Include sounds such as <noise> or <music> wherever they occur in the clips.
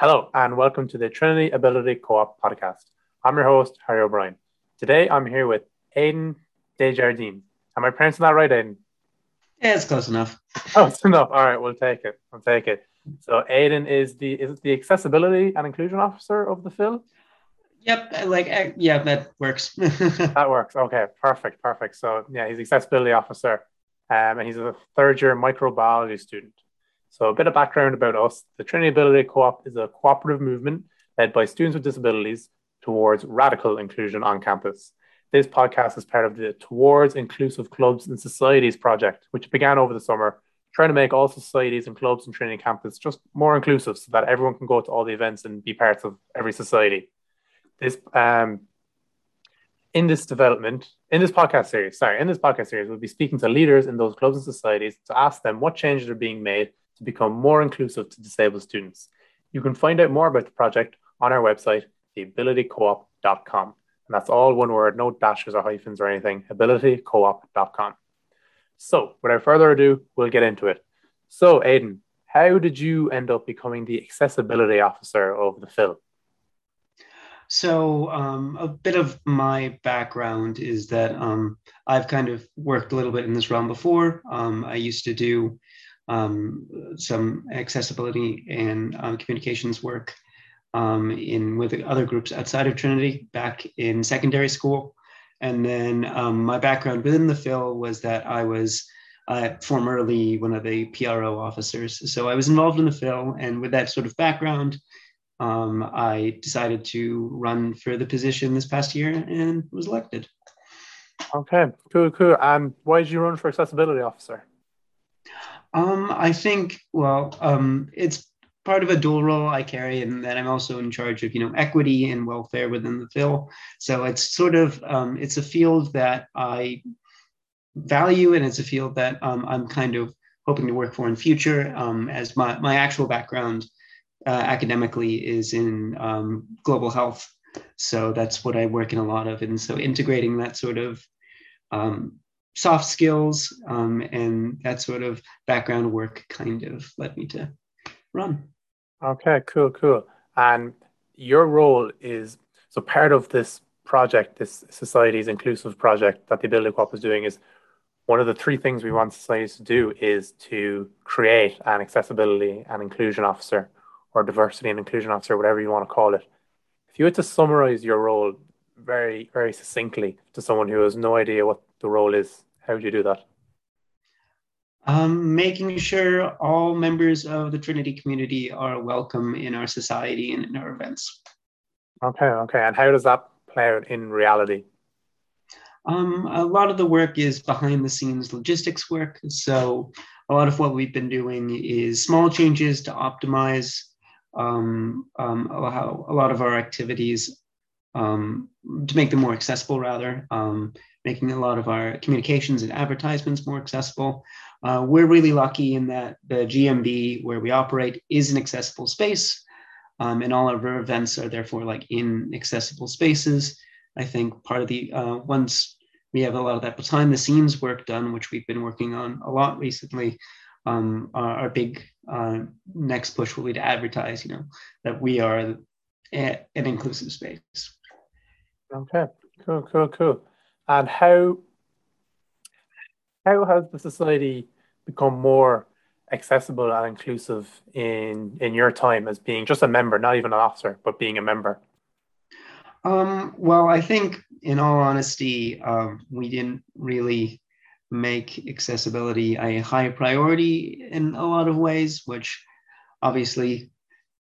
Hello, and welcome to the Trinity Ability Co op podcast. I'm your host, Harry O'Brien. Today I'm here with Aidan Desjardins. Am I pronouncing that right, Aidan? Yeah, it's close enough. <laughs> Oh, it's enough. All right, we'll take it. We'll take it. So Aidan is the is the accessibility and inclusion officer of the Phil? Yep, like uh, yeah, that works. <laughs> that works. Okay, perfect, perfect. So yeah, he's accessibility officer, um, and he's a third year microbiology student. So, a bit of background about us the Trinity Ability Co op is a cooperative movement led by students with disabilities towards radical inclusion on campus. This podcast is part of the Towards Inclusive Clubs and Societies project, which began over the summer, trying to make all societies and clubs in Trinity campus just more inclusive so that everyone can go to all the events and be parts of every society. This um, in this development, in this podcast series, sorry, in this podcast series, we'll be speaking to leaders in those clubs and societies to ask them what changes are being made to become more inclusive to disabled students. You can find out more about the project on our website, theabilitycoop.com. And that's all one word, no dashes or hyphens or anything, abilitycoop.com. So, without further ado, we'll get into it. So, Aidan, how did you end up becoming the accessibility officer of the Phil? So, um, a bit of my background is that um, I've kind of worked a little bit in this realm before. Um, I used to do um, some accessibility and um, communications work um, in with other groups outside of Trinity back in secondary school. And then um, my background within the Phil was that I was uh, formerly one of the PRO officers. So I was involved in the Phil, and with that sort of background, um, I decided to run for the position this past year and was elected. Okay, cool, cool. And why did you run for accessibility officer? Um, I think, well, um, it's part of a dual role I carry, and that I'm also in charge of, you know, equity and welfare within the Phil. So it's sort of, um, it's a field that I value, and it's a field that um, I'm kind of hoping to work for in future. Um, as my my actual background uh, academically is in um, global health, so that's what I work in a lot of, and so integrating that sort of um, soft skills um, and that sort of background work kind of led me to run. Okay, cool, cool. And your role is so part of this project, this society's inclusive project that the Ability Co-op is doing is one of the three things we want societies to do is to create an accessibility and inclusion officer or diversity and inclusion officer, whatever you want to call it. If you had to summarize your role very, very succinctly to someone who has no idea what the role is, how would you do that? Um, making sure all members of the Trinity community are welcome in our society and in our events. Okay, okay. And how does that play out in reality? Um, a lot of the work is behind the scenes logistics work. So, a lot of what we've been doing is small changes to optimize um, um, how a lot of our activities um, to make them more accessible, rather. Making a lot of our communications and advertisements more accessible. Uh, we're really lucky in that the GMB where we operate is an accessible space, um, and all of our events are therefore like in accessible spaces. I think part of the uh, once we have a lot of that behind the scenes work done, which we've been working on a lot recently. Um, our, our, big uh, next push will be to advertise, you know, that we are an inclusive space. Okay, cool, cool, cool and how how has the society become more accessible and inclusive in in your time as being just a member, not even an officer, but being a member? Um, well, I think, in all honesty, um, we didn't really make accessibility a high priority in a lot of ways, which obviously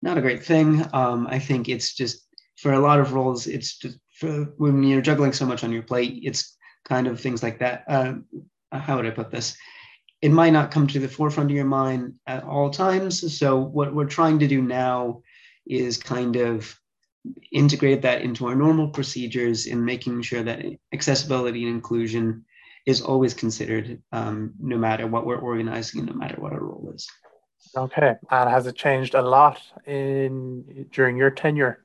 not a great thing. Um, I think it's just for a lot of roles, it's just for when you're juggling so much on your plate, it's kind of things like that. Uh, how would I put this? It might not come to the forefront of your mind at all times. So what we're trying to do now is kind of integrate that into our normal procedures in making sure that accessibility and inclusion is always considered um, no matter what we're organizing no matter what our role is. Okay. And has it changed a lot in during your tenure?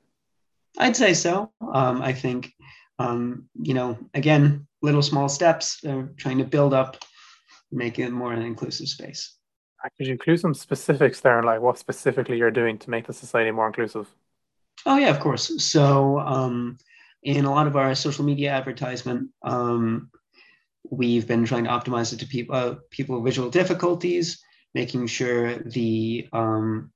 I'd say so. Um, I think, um, you know, again, little small steps, uh, trying to build up, make it more an inclusive space. Could you include some specifics there, and like what specifically you're doing to make the society more inclusive? Oh yeah, of course. So um, in a lot of our social media advertisement, um, we've been trying to optimize it to people uh, people with visual difficulties, making sure the um,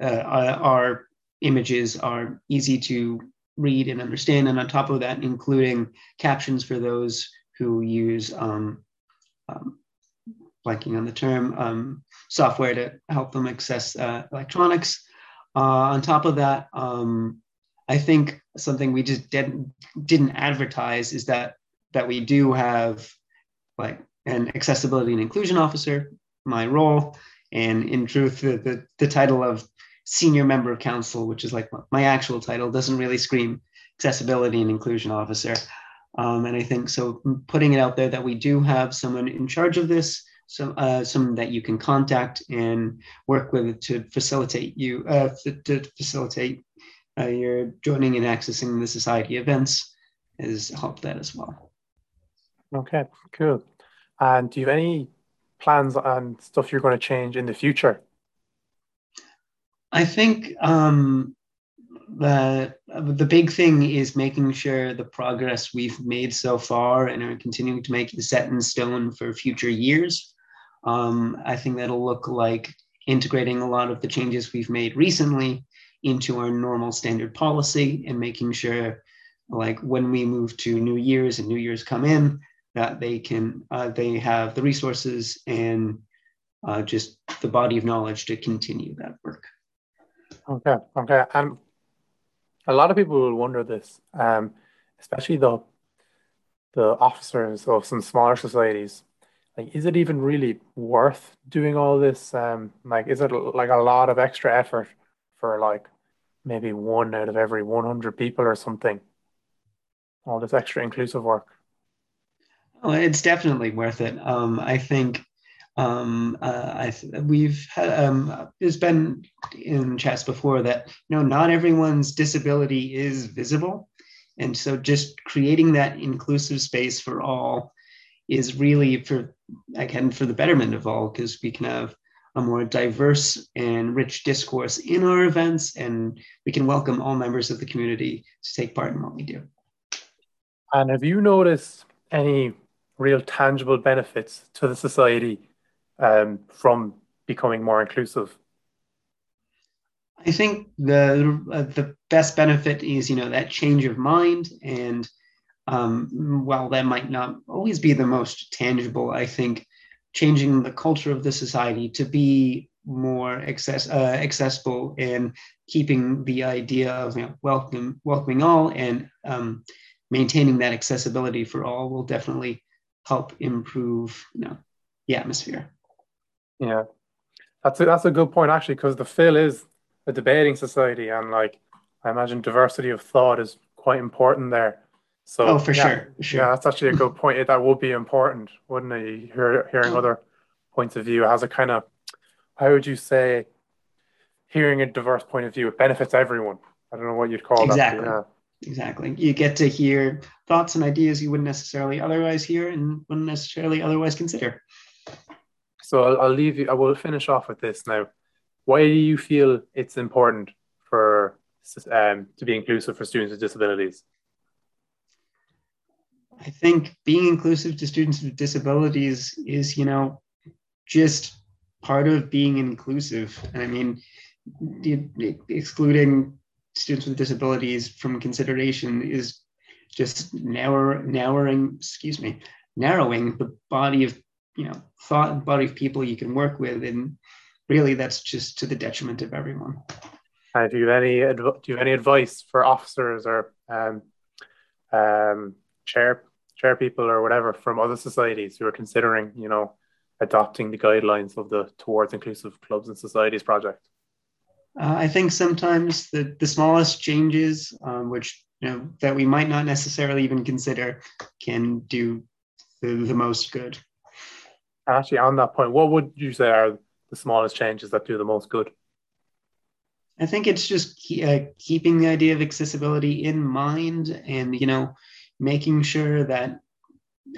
uh, our images are easy to read and understand, and on top of that, including captions for those who use um, um, blanking on the term um, software to help them access uh, electronics. Uh, on top of that, um, I think something we just didn't didn't advertise is that that we do have like an accessibility and inclusion officer, my role, and in truth, the, the, the title of senior member of council, which is like my actual title, doesn't really scream accessibility and inclusion officer. Um, and I think so putting it out there that we do have someone in charge of this, so uh, someone that you can contact and work with to facilitate you uh, to facilitate uh, your joining and accessing the society events has helped that as well. Okay, cool. And do you have any plans on stuff you're going to change in the future? I think um, the the big thing is making sure the progress we've made so far and are continuing to make is set in stone for future years. Um, I think that'll look like integrating a lot of the changes we've made recently into our normal standard policy and making sure like when we move to new years and new years come in that they can uh, they have the resources and uh, just the body of knowledge to continue that work okay okay and a lot of people will wonder this um, especially the the officers of some smaller societies like is it even really worth doing all this um, like is it like a lot of extra effort for like maybe one out of every 100 people or something. All this extra inclusive work. Oh, it's definitely worth it. Um, I think um, uh, I th- we've had, um, there's been in chats before that you know not everyone's disability is visible, and so just creating that inclusive space for all is really for again for the betterment of all because we can have a more diverse and rich discourse in our events, and we can welcome all members of the community to take part in what we do. And have you noticed any real tangible benefits to the society um, from becoming more inclusive? I think the uh, the best benefit is you know that change of mind, and um, while that might not always be the most tangible, I think changing the culture of the society to be more access, uh, accessible and keeping the idea of you know, welcome, welcoming all and um, maintaining that accessibility for all will definitely help improve you know, the atmosphere. Yeah, that's a, that's a good point actually, because the Phil is a debating society, and like I imagine diversity of thought is quite important there. So, oh, for yeah, sure, for sure. Yeah, that's actually a good point. That would be important, wouldn't it? Hear, hearing other points of view has a kind of, how would you say, hearing a diverse point of view, it benefits everyone. I don't know what you'd call exactly. that. Yeah. Exactly. You get to hear thoughts and ideas you wouldn't necessarily otherwise hear and wouldn't necessarily otherwise consider. So I'll, I'll leave you. I will finish off with this now. Why do you feel it's important for um, to be inclusive for students with disabilities? I think being inclusive to students with disabilities is, you know, just part of being inclusive. I mean, excluding students with disabilities from consideration is just narrow, narrowing, excuse me, narrowing the body of, you know, thought and body of people you can work with. And really that's just to the detriment of everyone. Uh, do you have any do you have any advice for officers or um, um, chair chair people or whatever from other societies who are considering, you know, adopting the guidelines of the Towards Inclusive Clubs and Societies project? Uh, I think sometimes the, the smallest changes, um, which you know that we might not necessarily even consider, can do the, the most good. Actually, on that point, what would you say are the smallest changes that do the most good? I think it's just uh, keeping the idea of accessibility in mind, and you know, making sure that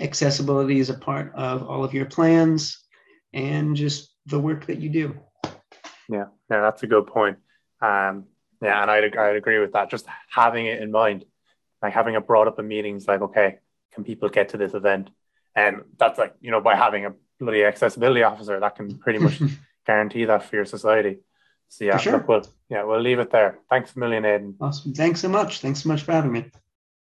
accessibility is a part of all of your plans and just the work that you do. Yeah, yeah, that's a good point. Um, yeah, and I'd, I'd agree with that. Just having it in mind, like having it brought up in meetings, like, okay, can people get to this event? And that's like, you know, by having a bloody accessibility officer, that can pretty much <laughs> guarantee that for your society. So yeah, sure. look, we'll, yeah, we'll leave it there. Thanks a million, Aidan. Awesome. Thanks so much. Thanks so much for having me.